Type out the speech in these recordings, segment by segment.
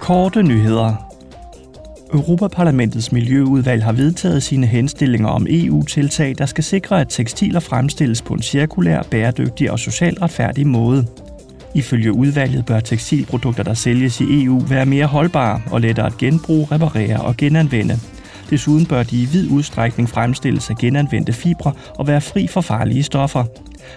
Korte nyheder. Europaparlamentets Miljøudvalg har vedtaget sine henstillinger om EU-tiltag, der skal sikre, at tekstiler fremstilles på en cirkulær, bæredygtig og socialt retfærdig måde. Ifølge udvalget bør tekstilprodukter, der sælges i EU, være mere holdbare og lettere at genbruge, reparere og genanvende. Desuden bør de i vid udstrækning fremstilles af genanvendte fibre og være fri for farlige stoffer.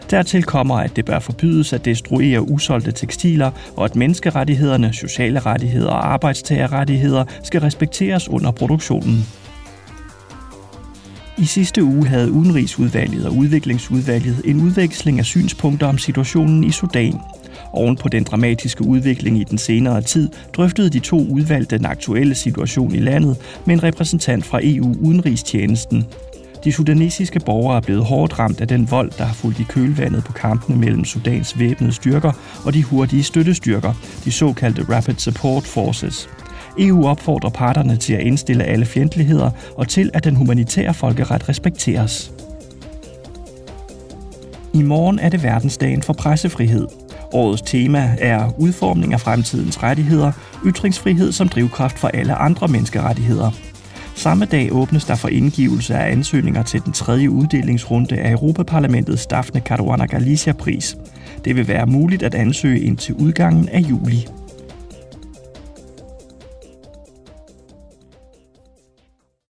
Dertil kommer, at det bør forbydes at destruere usolgte tekstiler, og at menneskerettighederne, sociale rettigheder og arbejdstagerrettigheder skal respekteres under produktionen. I sidste uge havde Udenrigsudvalget og Udviklingsudvalget en udveksling af synspunkter om situationen i Sudan. Oven på den dramatiske udvikling i den senere tid, drøftede de to udvalg den aktuelle situation i landet med en repræsentant fra EU-udenrigstjenesten. De sudanesiske borgere er blevet hårdt ramt af den vold, der har fulgt i kølvandet på kampene mellem Sudans væbnede styrker og de hurtige støttestyrker, de såkaldte Rapid Support Forces. EU opfordrer parterne til at indstille alle fjendtligheder og til, at den humanitære folkeret respekteres. I morgen er det verdensdagen for pressefrihed. Årets tema er udformning af fremtidens rettigheder, ytringsfrihed som drivkraft for alle andre menneskerettigheder. Samme dag åbnes der for indgivelse af ansøgninger til den tredje uddelingsrunde af Europaparlamentets Daphne Caruana Galicia-pris. Det vil være muligt at ansøge indtil udgangen af juli.